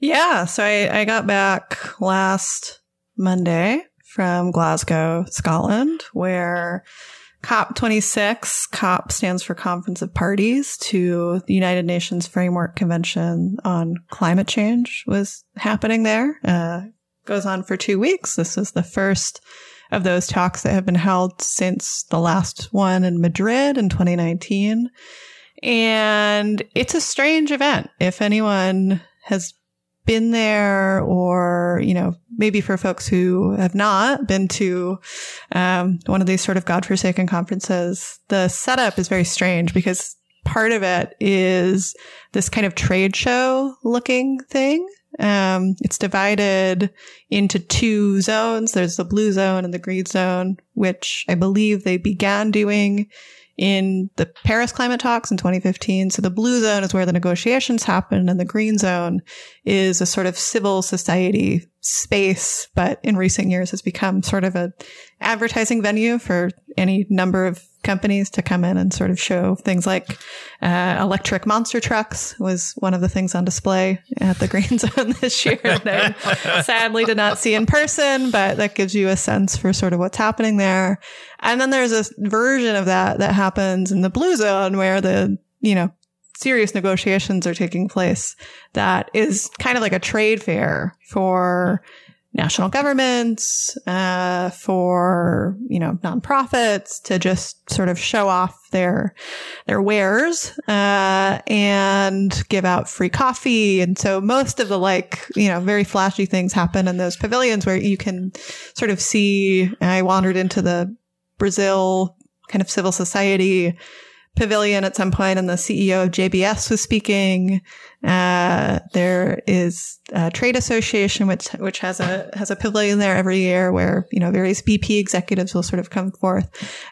Yeah. So I, I got back last Monday from Glasgow, Scotland, where COP26, COP stands for Conference of Parties to the United Nations Framework Convention on Climate Change was happening there. Uh, goes on for two weeks. This is the first of those talks that have been held since the last one in Madrid in 2019. And it's a strange event. If anyone has been there or, you know, maybe for folks who have not been to um, one of these sort of godforsaken conferences, the setup is very strange because part of it is this kind of trade show looking thing. Um, it's divided into two zones. There's the blue zone and the green zone, which I believe they began doing in the Paris climate talks in 2015. So the blue zone is where the negotiations happen and the green zone is a sort of civil society space, but in recent years has become sort of a advertising venue for any number of companies to come in and sort of show things like uh, electric monster trucks was one of the things on display at the green zone this year that I sadly did not see in person, but that gives you a sense for sort of what's happening there. And then there's a version of that that happens in the blue zone where the, you know, serious negotiations are taking place that is kind of like a trade fair for national governments, uh, for, you know, nonprofits to just sort of show off their, their wares, uh, and give out free coffee. And so most of the like, you know, very flashy things happen in those pavilions where you can sort of see, I wandered into the Brazil kind of civil society pavilion at some point and the CEO of JBS was speaking. Uh, there is a trade association, which, which has a, has a pavilion there every year where, you know, various BP executives will sort of come forth.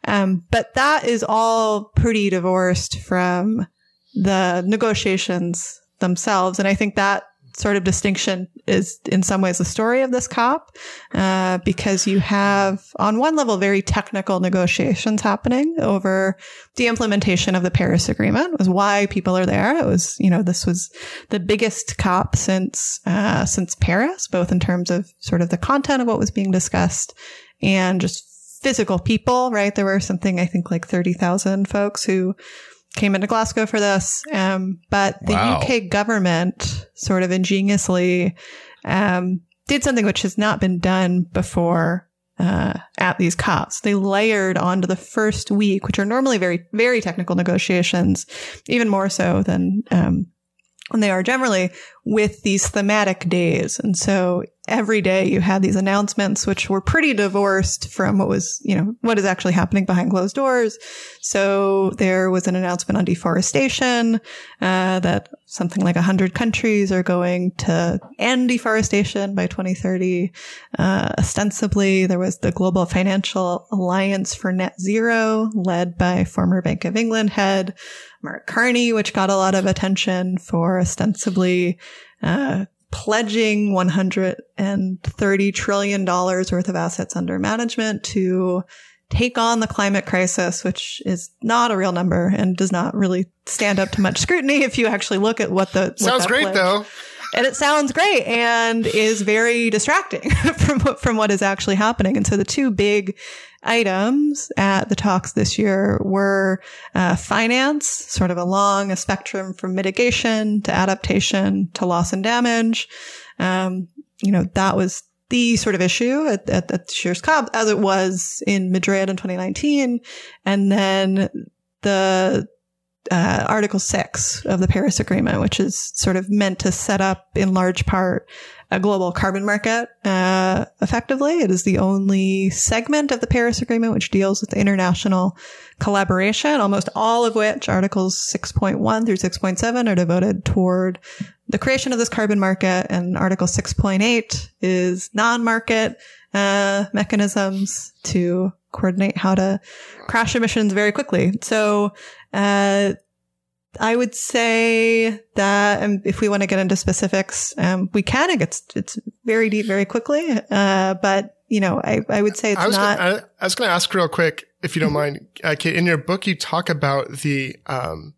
Um, but that is all pretty divorced from the negotiations themselves. And I think that sort of distinction is in some ways the story of this COP, uh, because you have on one level very technical negotiations happening over the implementation of the Paris Agreement. Was why people are there. It was, you know, this was the biggest COP since uh, since Paris, both in terms of sort of the content of what was being discussed and just physical people. Right, there were something I think like thirty thousand folks who came into Glasgow for this. Um, but the wow. UK government sort of ingeniously um, did something which has not been done before uh, at these COPs. They layered onto the first week, which are normally very, very technical negotiations, even more so than um, when they are generally with these thematic days. And so every day you had these announcements, which were pretty divorced from what was, you know, what is actually happening behind closed doors. So there was an announcement on deforestation, uh, that something like 100 countries are going to end deforestation by 2030. Uh, ostensibly, there was the Global Financial Alliance for Net Zero, led by former Bank of England head Mark Carney, which got a lot of attention for ostensibly uh, pledging $130 trillion worth of assets under management to take on the climate crisis, which is not a real number and does not really stand up to much scrutiny if you actually look at what the what sounds great pledge. though. And it sounds great and is very distracting from from what is actually happening. And so the two big items at the talks this year were uh, finance, sort of along a spectrum from mitigation to adaptation to loss and damage. Um, you know, that was the sort of issue at, at, at COP as it was in Madrid in 2019. And then the uh, Article 6 of the Paris Agreement, which is sort of meant to set up in large part a global carbon market uh, effectively. It is the only segment of the Paris Agreement which deals with international collaboration, almost all of which Articles 6.1 through 6.7 are devoted toward the creation of this carbon market. And Article 6.8 is non-market uh, mechanisms to coordinate how to crash emissions very quickly. So uh, I would say that um, if we want to get into specifics, um, we can. It gets it's very deep very quickly. Uh, but you know, I, I would say it's I was not. Gonna, I, I, was going to ask real quick, if you don't mind, uh, Kate. In your book, you talk about the um,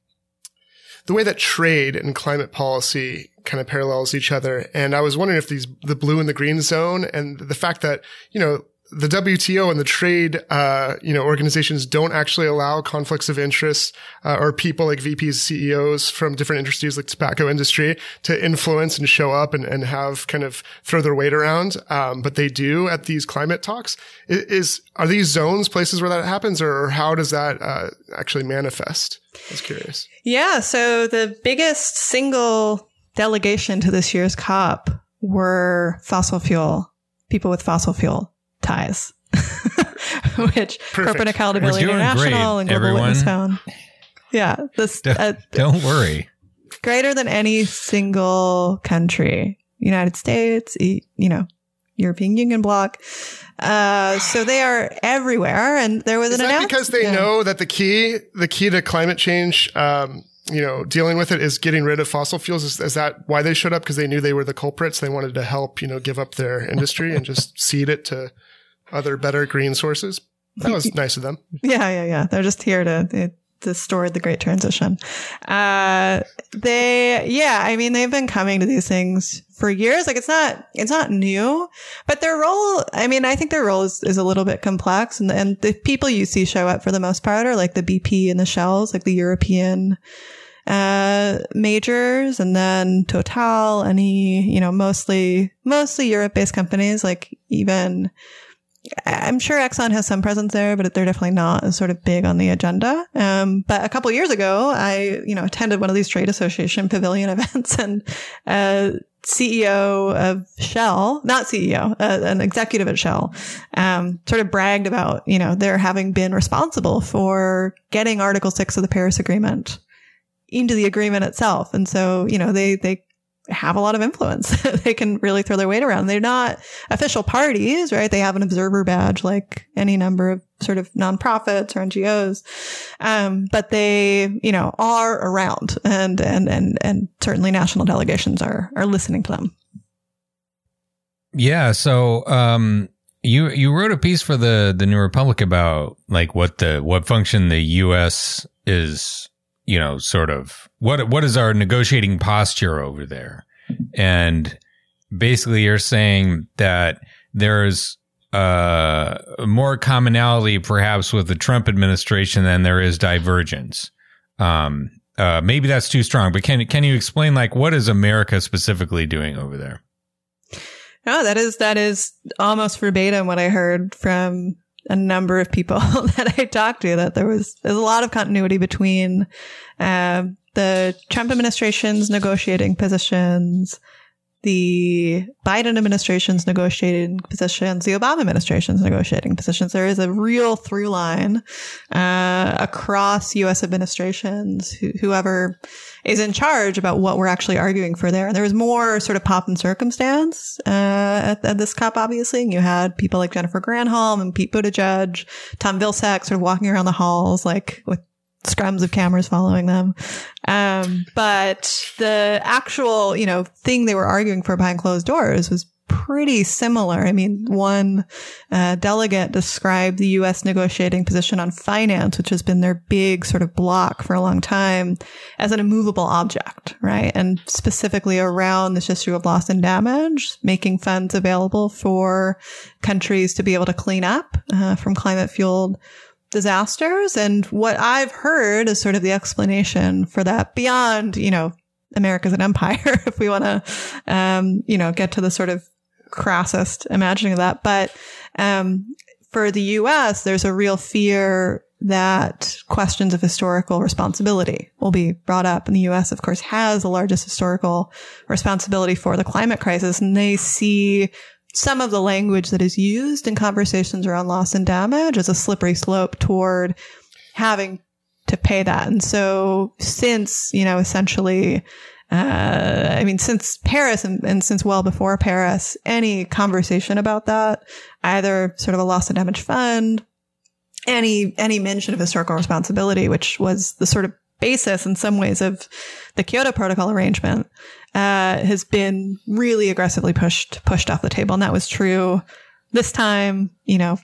the way that trade and climate policy kind of parallels each other. And I was wondering if these, the blue and the green zone and the fact that, you know, the WTO and the trade, uh, you know, organizations don't actually allow conflicts of interest uh, or people like VPs, CEOs from different industries like tobacco industry to influence and show up and, and have kind of throw their weight around. Um, but they do at these climate talks. Is, is, are these zones places where that happens, or how does that uh, actually manifest? I was curious. Yeah. So the biggest single delegation to this year's COP were fossil fuel people with fossil fuel ties, which Perfect. Corporate Accountability International great, and Global everyone. Witness found. Yeah, this Don't, uh, don't worry. greater than any single country, United States, e- you know, European Union bloc. Uh, so they are everywhere, and there was Is an that announcement. because they yeah. know that the key, the key to climate change, um, you know, dealing with it is getting rid of fossil fuels? Is, is that why they showed up? Because they knew they were the culprits. They wanted to help, you know, give up their industry and just cede it to other better green sources. That was nice of them. Yeah, yeah, yeah. They're just here to to store the great transition. Uh, they, yeah, I mean, they've been coming to these things for years. Like it's not, it's not new, but their role, I mean, I think their role is, is a little bit complex and, and the people you see show up for the most part are like the BP and the Shells, like the European, uh, majors and then Total, Eni, you know, mostly, mostly Europe based companies, like even, I'm sure Exxon has some presence there, but they're definitely not sort of big on the agenda. Um, but a couple years ago, I, you know, attended one of these trade association pavilion events and, uh, CEO of Shell, not CEO, uh, an executive at Shell, um, sort of bragged about, you know, their having been responsible for getting Article 6 of the Paris Agreement into the agreement itself. And so, you know, they, they have a lot of influence. they can really throw their weight around. They're not official parties, right? They have an observer badge like any number of sort of nonprofits or NGOs. Um, but they, you know, are around and, and, and, and certainly national delegations are, are listening to them. Yeah. So, um, you you wrote a piece for the the New Republic about like what the what function the U.S. is, you know, sort of what what is our negotiating posture over there, and basically you're saying that there's uh more commonality perhaps with the Trump administration than there is divergence. Um, uh, maybe that's too strong, but can can you explain like what is America specifically doing over there? No, that is, that is almost verbatim what I heard from a number of people that I talked to that there was, there's a lot of continuity between, uh, the Trump administration's negotiating positions, the Biden administration's negotiating positions, the Obama administration's negotiating positions. There is a real through line uh, across U.S. administrations, who, whoever is in charge about what we're actually arguing for there. And there was more sort of pop and circumstance uh, at, at this COP, obviously. And you had people like Jennifer Granholm and Pete Buttigieg, Tom Vilsack sort of walking around the halls like with scrums of cameras following them. Um, but the actual, you know, thing they were arguing for behind closed doors was pretty similar. I mean, one uh, delegate described the U.S. negotiating position on finance, which has been their big sort of block for a long time, as an immovable object, right? And specifically around this issue of loss and damage, making funds available for countries to be able to clean up uh, from climate fueled disasters. And what I've heard is sort of the explanation for that beyond, you know, America's an empire, if we want to, um, you know, get to the sort of crassest imagining of that. But, um, for the US, there's a real fear that questions of historical responsibility will be brought up. And the US, of course, has the largest historical responsibility for the climate crisis. And they see some of the language that is used in conversations around loss and damage is a slippery slope toward having to pay that. And so since, you know, essentially, uh, I mean, since Paris and, and since well before Paris, any conversation about that, either sort of a loss and damage fund, any, any mention of historical responsibility, which was the sort of basis in some ways of the Kyoto Protocol arrangement, uh, has been really aggressively pushed, pushed off the table. And that was true this time, you know,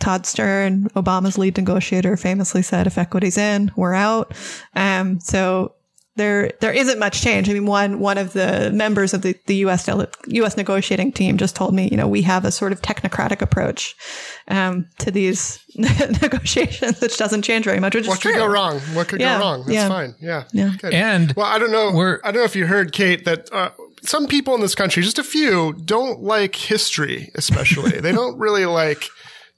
Todd Stern, Obama's lead negotiator, famously said, if equity's in, we're out. Um, so there there isn't much change. I mean, one one of the members of the, the U.S. dele- U.S. negotiating team just told me, you know, we have a sort of technocratic approach um, to these negotiations, which doesn't change very much. Which what is could true. go wrong? What could Yeah, go wrong? That's yeah. fine. Yeah. Yeah. Good. And Well, I don't know. We're- I don't know if you heard, Kate, that uh, some people in this country, just a few, don't like history, especially. they don't really like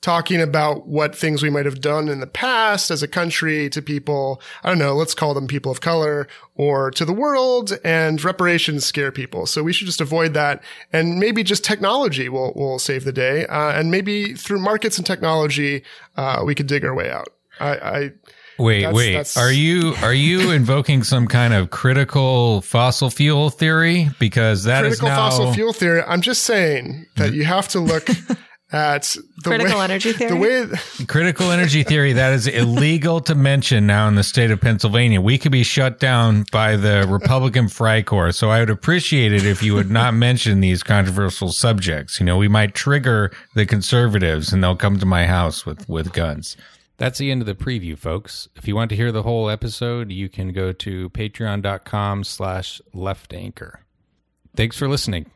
talking about what things we might have done in the past as a country to people. I don't know. Let's call them people of color or to the world. And reparations scare people, so we should just avoid that. And maybe just technology will will save the day. Uh, and maybe through markets and technology, uh, we could dig our way out. I, I Wait, That's- wait. that's- Are you are you invoking some kind of critical fossil fuel theory? Because that is critical now fossil fuel theory. I'm just saying that you have to look at the Critical way, energy theory? The way critical energy theory that is illegal to mention now in the state of Pennsylvania. We could be shut down by the Republican Freikorps. So I would appreciate it if you would not mention these controversial subjects. You know, we might trigger the conservatives and they'll come to my house with with guns. That's the end of the preview, folks. If you want to hear the whole episode, you can go to patreon.com slash left anchor. Thanks for listening.